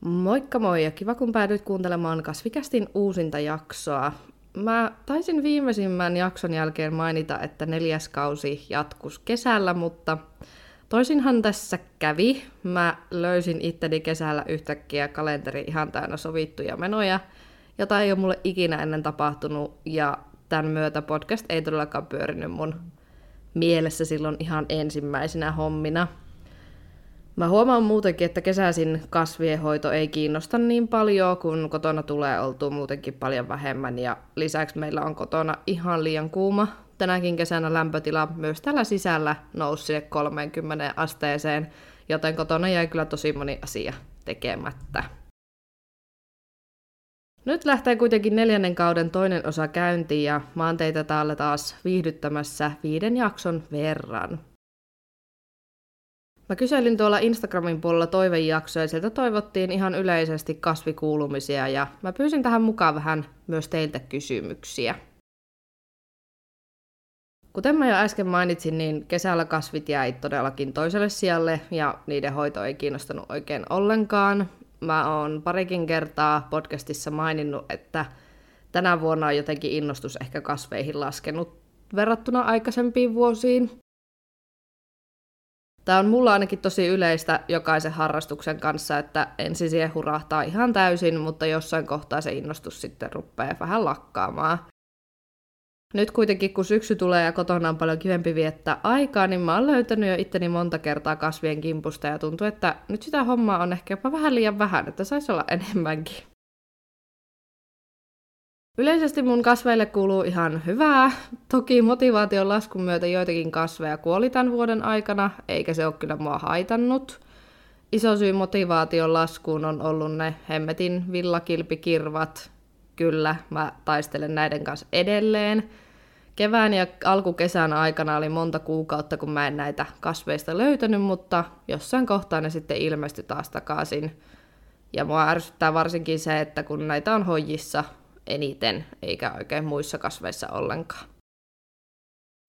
Moikka moi ja kiva kun päädyit kuuntelemaan Kasvikästin uusinta jaksoa. Mä taisin viimeisimmän jakson jälkeen mainita, että neljäs kausi jatkus kesällä, mutta toisinhan tässä kävi. Mä löysin itteni kesällä yhtäkkiä kalenteri ihan täynnä sovittuja menoja, jota ei ole mulle ikinä ennen tapahtunut, ja tämän myötä podcast ei todellakaan pyörinyt mun mielessä silloin ihan ensimmäisenä hommina. Mä huomaan muutenkin, että kesäisin kasvien hoito ei kiinnosta niin paljon, kun kotona tulee oltua muutenkin paljon vähemmän. Ja lisäksi meillä on kotona ihan liian kuuma. Tänäkin kesänä lämpötila myös tällä sisällä nousi sinne 30 asteeseen, joten kotona jäi kyllä tosi moni asia tekemättä. Nyt lähtee kuitenkin neljännen kauden toinen osa käyntiin ja mä oon teitä täällä taas viihdyttämässä viiden jakson verran. Mä kyselin tuolla Instagramin puolella toivejaksoja ja sieltä toivottiin ihan yleisesti kasvikuulumisia ja mä pyysin tähän mukaan vähän myös teiltä kysymyksiä. Kuten mä jo äsken mainitsin, niin kesällä kasvit jäi todellakin toiselle sijalle ja niiden hoito ei kiinnostanut oikein ollenkaan. Mä oon parikin kertaa podcastissa maininnut, että tänä vuonna on jotenkin innostus ehkä kasveihin laskenut verrattuna aikaisempiin vuosiin. Tämä on mulla ainakin tosi yleistä jokaisen harrastuksen kanssa, että ensin siihen hurahtaa ihan täysin, mutta jossain kohtaa se innostus sitten rupeaa vähän lakkaamaan. Nyt kuitenkin, kun syksy tulee ja kotona on paljon kivempi viettää aikaa, niin mä oon löytänyt jo itteni monta kertaa kasvien kimpusta ja tuntuu, että nyt sitä hommaa on ehkä jopa vähän liian vähän, että saisi olla enemmänkin. Yleisesti mun kasveille kuuluu ihan hyvää. Toki motivaation laskun myötä joitakin kasveja kuoli tämän vuoden aikana, eikä se ole kyllä mua haitannut. Iso syy motivaation laskuun on ollut ne hemmetin villakilpikirvat. Kyllä, mä taistelen näiden kanssa edelleen. Kevään ja alkukesän aikana oli monta kuukautta, kun mä en näitä kasveista löytänyt, mutta jossain kohtaa ne sitten ilmestyi taas takaisin. Ja mua ärsyttää varsinkin se, että kun näitä on hojissa, eniten, eikä oikein muissa kasveissa ollenkaan.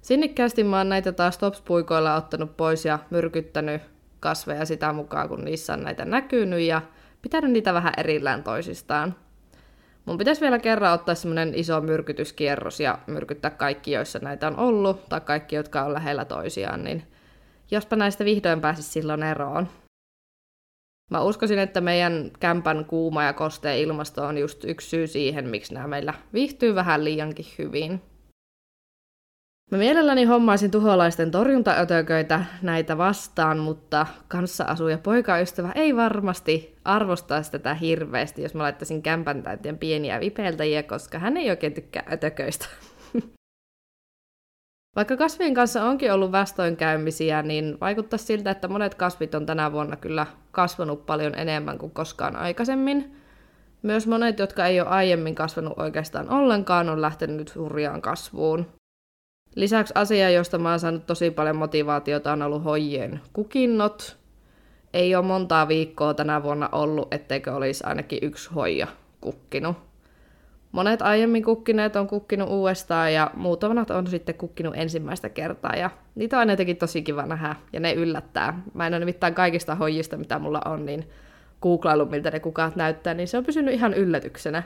Sinnikkäästi mä oon näitä taas topspuikoilla ottanut pois ja myrkyttänyt kasveja sitä mukaan, kun niissä on näitä näkynyt ja pitänyt niitä vähän erillään toisistaan. Mun pitäisi vielä kerran ottaa semmonen iso myrkytyskierros ja myrkyttää kaikki, joissa näitä on ollut, tai kaikki, jotka on lähellä toisiaan, niin jospa näistä vihdoin pääsisi silloin eroon. Mä uskoisin, että meidän kämpän kuuma ja kosteen ilmasto on just yksi syy siihen, miksi nämä meillä viihtyy vähän liiankin hyvin. Mä mielelläni hommaisin tuholaisten torjuntaötököitä näitä vastaan, mutta kanssa-asuja poikaystävä ei varmasti arvostaisi tätä hirveästi, jos mä laittaisin kämpän täyteen pieniä vipeltäjiä, koska hän ei oikein tykkää ötököistä. Vaikka kasvien kanssa onkin ollut vastoinkäymisiä, niin vaikuttaa siltä, että monet kasvit on tänä vuonna kyllä kasvanut paljon enemmän kuin koskaan aikaisemmin. Myös monet, jotka ei ole aiemmin kasvanut oikeastaan ollenkaan, on lähtenyt hurjaan kasvuun. Lisäksi asia, josta mä oon saanut tosi paljon motivaatiota, on ollut hoijien kukinnot. Ei ole montaa viikkoa tänä vuonna ollut, etteikö olisi ainakin yksi hoija kukkinut. Monet aiemmin kukkineet on kukkinut uudestaan ja muutamat on sitten kukkinut ensimmäistä kertaa ja niitä on jotenkin tosi kiva nähdä ja ne yllättää. Mä en ole nimittäin kaikista hoijista, mitä mulla on, niin googlailu, miltä ne kukat näyttää, niin se on pysynyt ihan yllätyksenä.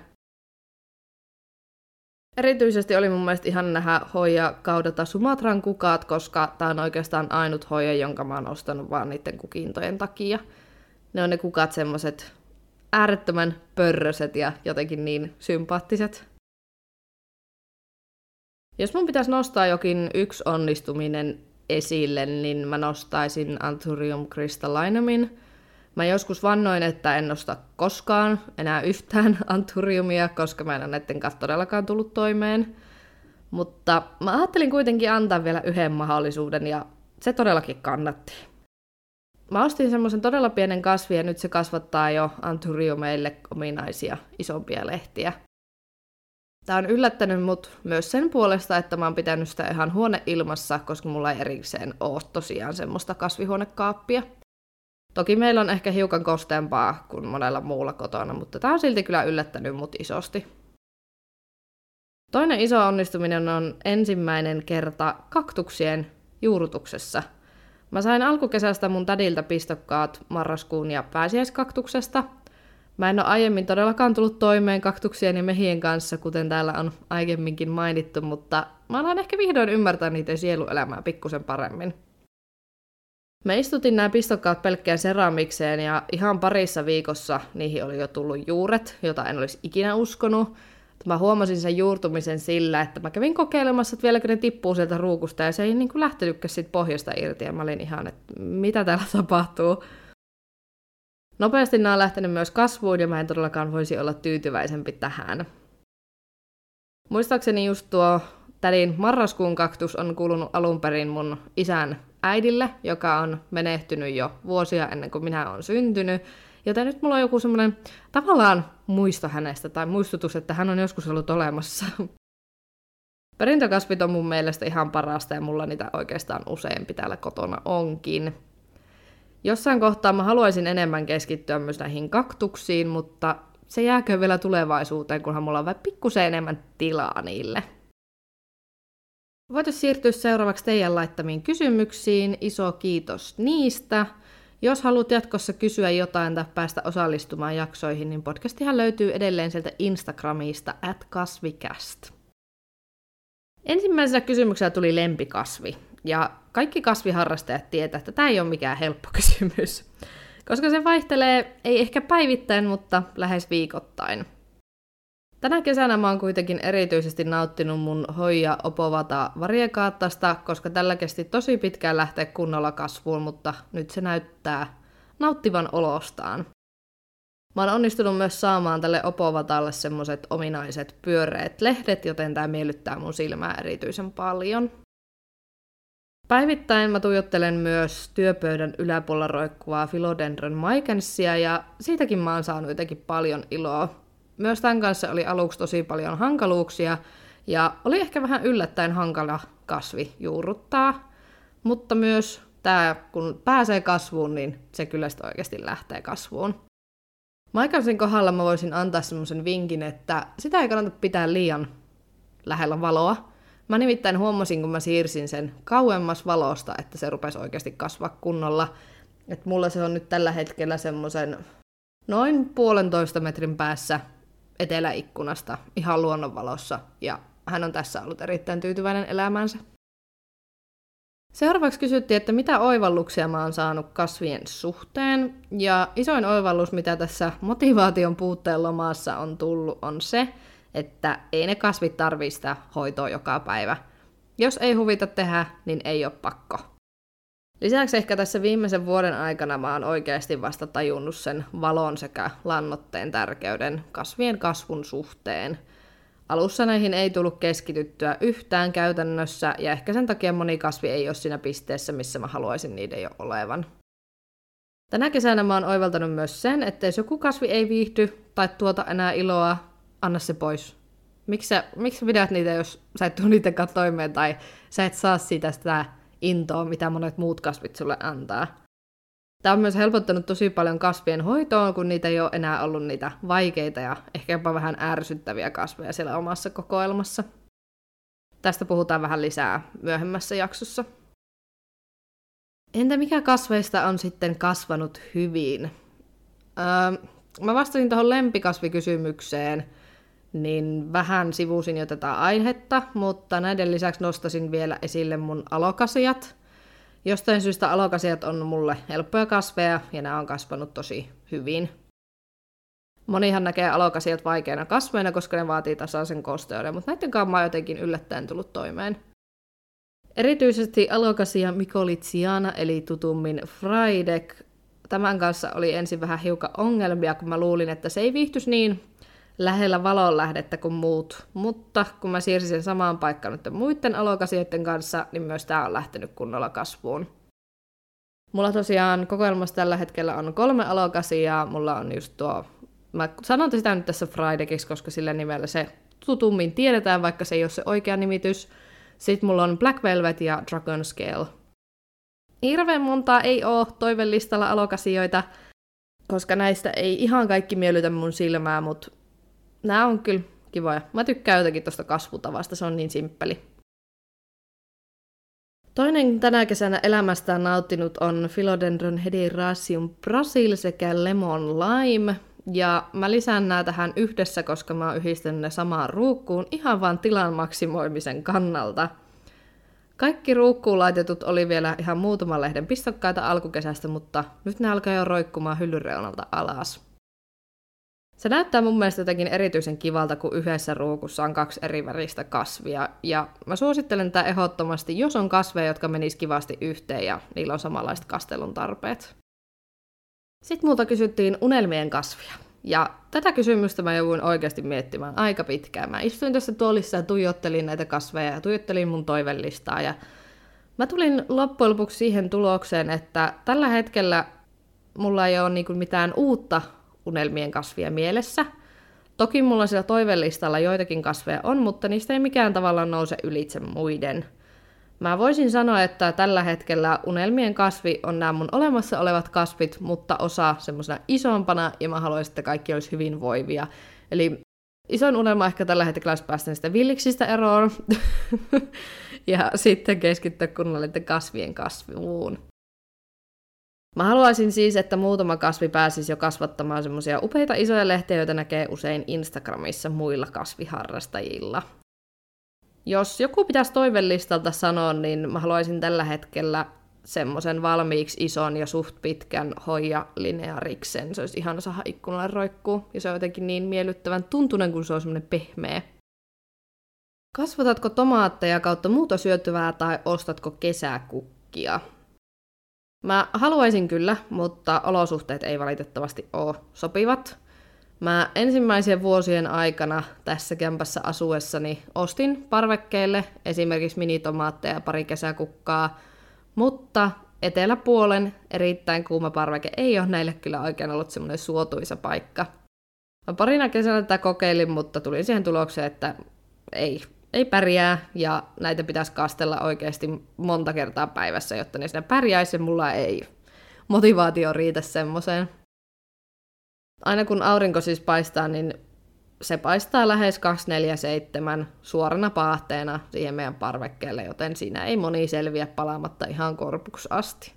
Erityisesti oli mun mielestä ihan nähdä hoija kaudata Sumatran kukat, koska tää on oikeastaan ainut hoija, jonka mä oon ostanut vaan niiden kukintojen takia. Ne on ne kukat semmoset äärettömän pörröset ja jotenkin niin sympaattiset. Jos mun pitäisi nostaa jokin yksi onnistuminen esille, niin mä nostaisin Anthurium crystallinamin. Mä joskus vannoin, että en nosta koskaan enää yhtään Anthuriumia, koska mä en ole näiden kanssa todellakaan tullut toimeen. Mutta mä ajattelin kuitenkin antaa vielä yhden mahdollisuuden ja se todellakin kannatti. Mä ostin semmoisen todella pienen kasvin ja nyt se kasvattaa jo anthuriumeille ominaisia isompia lehtiä. Tämä on yllättänyt mut myös sen puolesta, että mä oon pitänyt sitä ihan huoneilmassa, koska mulla ei erikseen ole tosiaan semmoista kasvihuonekaappia. Toki meillä on ehkä hiukan kosteampaa kuin monella muulla kotona, mutta tämä on silti kyllä yllättänyt mut isosti. Toinen iso onnistuminen on ensimmäinen kerta kaktuksien juurutuksessa – Mä sain alkukesästä mun tädiltä pistokkaat marraskuun ja pääsiäiskaktuksesta. Mä en ole aiemmin todellakaan tullut toimeen kaktuksien ja mehien kanssa, kuten täällä on aiemminkin mainittu, mutta mä alan ehkä vihdoin ymmärtää niiden sieluelämää pikkusen paremmin. Mä istutin nämä pistokkaat pelkkään seramikseen ja ihan parissa viikossa niihin oli jo tullut juuret, jota en olisi ikinä uskonut. Mä huomasin sen juurtumisen sillä, että mä kävin kokeilemassa, että vieläkö ne tippuu sieltä ruukusta ja se ei niin kuin siitä pohjasta irti ja mä olin ihan, että mitä täällä tapahtuu. Nopeasti nämä on lähtenyt myös kasvuun ja mä en todellakaan voisi olla tyytyväisempi tähän. Muistaakseni just tuo tädin marraskuun kaktus on kuulunut alun perin mun isän äidille, joka on menehtynyt jo vuosia ennen kuin minä olen syntynyt. Joten nyt mulla on joku semmoinen tavallaan muisto hänestä tai muistutus, että hän on joskus ollut olemassa. Perintökasvit on mun mielestä ihan parasta ja mulla niitä oikeastaan useampi täällä kotona onkin. Jossain kohtaa mä haluaisin enemmän keskittyä myös näihin kaktuksiin, mutta se jääkö vielä tulevaisuuteen, kunhan mulla on vähän pikkusen enemmän tilaa niille. Voitaisiin siirtyä seuraavaksi teidän laittamiin kysymyksiin. Iso kiitos niistä. Jos haluat jatkossa kysyä jotain tai päästä osallistumaan jaksoihin, niin podcastihan löytyy edelleen sieltä Instagramista at kasvikast. Ensimmäisellä kysymyksellä tuli lempikasvi. Ja kaikki kasviharrastajat tietää, että tämä ei ole mikään helppo kysymys, koska se vaihtelee ei ehkä päivittäin, mutta lähes viikoittain. Tänä kesänä mä oon kuitenkin erityisesti nauttinut mun hoija opovata variekaattasta, koska tällä kesti tosi pitkään lähteä kunnolla kasvuun, mutta nyt se näyttää nauttivan olostaan. Mä oon onnistunut myös saamaan tälle opovatalle semmoset ominaiset pyöreät lehdet, joten tämä miellyttää mun silmää erityisen paljon. Päivittäin mä tuijottelen myös työpöydän yläpuolella roikkuvaa Philodendron maikensia ja siitäkin mä oon saanut jotenkin paljon iloa. Myös tämän kanssa oli aluksi tosi paljon hankaluuksia ja oli ehkä vähän yllättäen hankala kasvi juurruttaa, mutta myös tämä, kun pääsee kasvuun, niin se kyllä sitten oikeasti lähtee kasvuun. Maikansin kohdalla mä voisin antaa semmoisen vinkin, että sitä ei kannata pitää liian lähellä valoa, Mä nimittäin huomasin, kun mä siirsin sen kauemmas valosta, että se rupesi oikeasti kasvaa kunnolla. Et mulla se on nyt tällä hetkellä semmoisen noin puolentoista metrin päässä eteläikkunasta ihan luonnonvalossa, ja hän on tässä ollut erittäin tyytyväinen elämänsä. Seuraavaksi kysyttiin, että mitä oivalluksia mä oon saanut kasvien suhteen, ja isoin oivallus, mitä tässä motivaation puutteen lomassa on tullut, on se, että ei ne kasvit tarvii sitä hoitoa joka päivä. Jos ei huvita tehdä, niin ei ole pakko. Lisäksi ehkä tässä viimeisen vuoden aikana mä oon oikeasti vasta tajunnut sen valon sekä lannotteen tärkeyden kasvien kasvun suhteen. Alussa näihin ei tullut keskityttyä yhtään käytännössä, ja ehkä sen takia moni kasvi ei ole siinä pisteessä, missä mä haluaisin niiden jo olevan. Tänä kesänä mä oon oivaltanut myös sen, että jos joku kasvi ei viihdy tai tuota enää iloa, anna se pois. Miksi sä, miksi sä pidät niitä, jos sä et tule niiden toimeen tai sä et saa siitä sitä intoa, mitä monet muut kasvit sulle antaa. Tämä on myös helpottanut tosi paljon kasvien hoitoa, kun niitä ei ole enää ollut niitä vaikeita ja ehkä jopa vähän ärsyttäviä kasveja siellä omassa kokoelmassa. Tästä puhutaan vähän lisää myöhemmässä jaksossa. Entä mikä kasveista on sitten kasvanut hyvin? Öö, mä vastasin tuohon lempikasvikysymykseen – niin vähän sivusin jo tätä aihetta, mutta näiden lisäksi nostasin vielä esille mun alokasiat. Jostain syystä alokasiat on mulle helppoja kasveja ja nämä on kasvanut tosi hyvin. Monihan näkee alokasiat vaikeina kasveina, koska ne vaatii tasaisen kosteuden, mutta näiden kanssa mä oon jotenkin yllättäen tullut toimeen. Erityisesti alokasia mikolitsiana, eli tutummin Frydek. Tämän kanssa oli ensin vähän hiukan ongelmia, kun mä luulin, että se ei viihtyisi niin lähellä valonlähdettä kuin muut, mutta kun mä siirsin sen samaan paikkaan nyt muiden alokasioiden kanssa, niin myös tämä on lähtenyt kunnolla kasvuun. Mulla tosiaan kokoelmassa tällä hetkellä on kolme alokasiaa, mulla on just tuo, mä sanon sitä nyt tässä Fridayksi, koska sillä nimellä se tutummin tiedetään, vaikka se ei ole se oikea nimitys. Sitten mulla on Black Velvet ja Dragon Scale. Hirveän montaa ei ole toivellistalla alokasioita, koska näistä ei ihan kaikki miellytä mun silmää, mutta nämä on kyllä kivoja. Mä tykkään jotenkin tuosta kasvutavasta, se on niin simppeli. Toinen tänä kesänä elämästään nauttinut on Philodendron hedirasium brasil sekä lemon lime. Ja mä lisään nämä tähän yhdessä, koska mä oon yhdistänyt ne samaan ruukkuun ihan vaan tilan maksimoimisen kannalta. Kaikki ruukkuun laitetut oli vielä ihan muutaman lehden pistokkaita alkukesästä, mutta nyt ne alkaa jo roikkumaan hyllyreunalta alas. Se näyttää mun mielestä jotenkin erityisen kivalta, kun yhdessä ruukussa on kaksi eri väristä kasvia. Ja mä suosittelen tätä ehdottomasti, jos on kasveja, jotka menis kivasti yhteen ja niillä on samanlaiset kastelun tarpeet. Sitten multa kysyttiin unelmien kasvia. Ja tätä kysymystä mä jouduin oikeasti miettimään aika pitkään. Mä istuin tässä tuolissa ja tuijottelin näitä kasveja ja tuijottelin mun toivellistaa. Ja mä tulin loppujen lopuksi siihen tulokseen, että tällä hetkellä mulla ei ole niinku mitään uutta unelmien kasvia mielessä. Toki mulla siellä toivellistalla joitakin kasveja on, mutta niistä ei mikään tavalla nouse ylitse muiden. Mä voisin sanoa, että tällä hetkellä unelmien kasvi on nämä mun olemassa olevat kasvit, mutta osa semmoisena isompana, ja mä haluaisin, että kaikki olisi hyvinvoivia. Eli isoin unelma ehkä tällä hetkellä olisi päästä niistä villiksistä eroon, ja sitten keskittyä kunnolla kasvien kasvuun. Mä haluaisin siis, että muutama kasvi pääsisi jo kasvattamaan semmoisia upeita isoja lehtiä, joita näkee usein Instagramissa muilla kasviharrastajilla. Jos joku pitäisi toivellistalta sanoa, niin mä haluaisin tällä hetkellä semmoisen valmiiksi ison ja suht pitkän hoija lineariksen. Se olisi ihan saada ikkunalle roikkuu, ja se on jotenkin niin miellyttävän tuntunen, kun se on semmoinen pehmeä. Kasvatatko tomaatteja kautta muuta syötyvää tai ostatko kesäkukkia? Mä haluaisin kyllä, mutta olosuhteet ei valitettavasti ole sopivat. Mä ensimmäisen vuosien aikana tässä kämpässä asuessani ostin parvekkeelle esimerkiksi minitomaatteja ja pari kesäkukkaa, mutta eteläpuolen erittäin kuuma parveke ei ole näille kyllä oikein ollut semmoinen suotuisa paikka. Mä parina kesällä tätä kokeilin, mutta tulin siihen tulokseen, että ei, ei pärjää ja näitä pitäisi kastella oikeasti monta kertaa päivässä, jotta ne siinä pärjäisi mulla ei motivaatio riitä semmoiseen. Aina kun aurinko siis paistaa, niin se paistaa lähes 247 suorana paahteena siihen meidän parvekkeelle, joten siinä ei moni selviä palaamatta ihan korpuksi asti.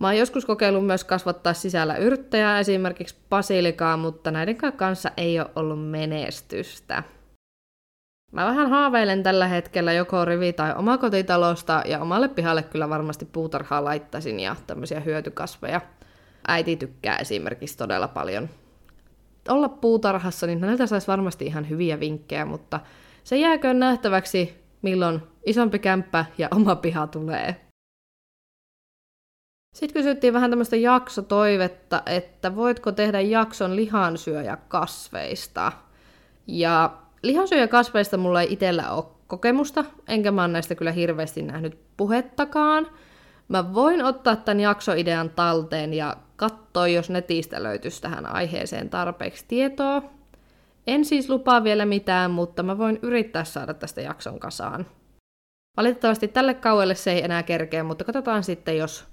Mä oon joskus kokeillut myös kasvattaa sisällä yrttejä, esimerkiksi basilikaa, mutta näiden kanssa ei ole ollut menestystä. Mä vähän haaveilen tällä hetkellä joko rivi- tai omakotitalosta, ja omalle pihalle kyllä varmasti puutarhaa laittaisin ja tämmöisiä hyötykasveja. Äiti tykkää esimerkiksi todella paljon olla puutarhassa, niin häneltä saisi varmasti ihan hyviä vinkkejä, mutta se jääköön nähtäväksi, milloin isompi kämppä ja oma piha tulee. Sitten kysyttiin vähän tämmöistä jaksotoivetta, että voitko tehdä jakson lihansyöjä kasveista. Ja lihansyöjäkasveista mulla ei itsellä ole kokemusta, enkä mä oon näistä kyllä hirveästi nähnyt puhettakaan. Mä voin ottaa tämän jaksoidean talteen ja katsoa, jos netistä löytyisi tähän aiheeseen tarpeeksi tietoa. En siis lupaa vielä mitään, mutta mä voin yrittää saada tästä jakson kasaan. Valitettavasti tälle kauelle se ei enää kerkeä, mutta katsotaan sitten, jos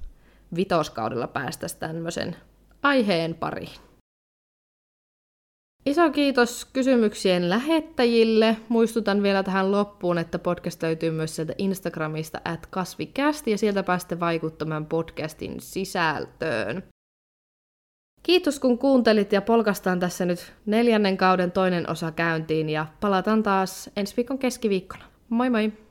vitoskaudella päästäisiin tämmöisen aiheen pariin. Iso kiitos kysymyksien lähettäjille. Muistutan vielä tähän loppuun, että podcast löytyy myös sieltä Instagramista at kasvikästi ja sieltä pääsette vaikuttamaan podcastin sisältöön. Kiitos kun kuuntelit ja polkastaan tässä nyt neljännen kauden toinen osa käyntiin ja palataan taas ensi viikon keskiviikkona. Moi moi!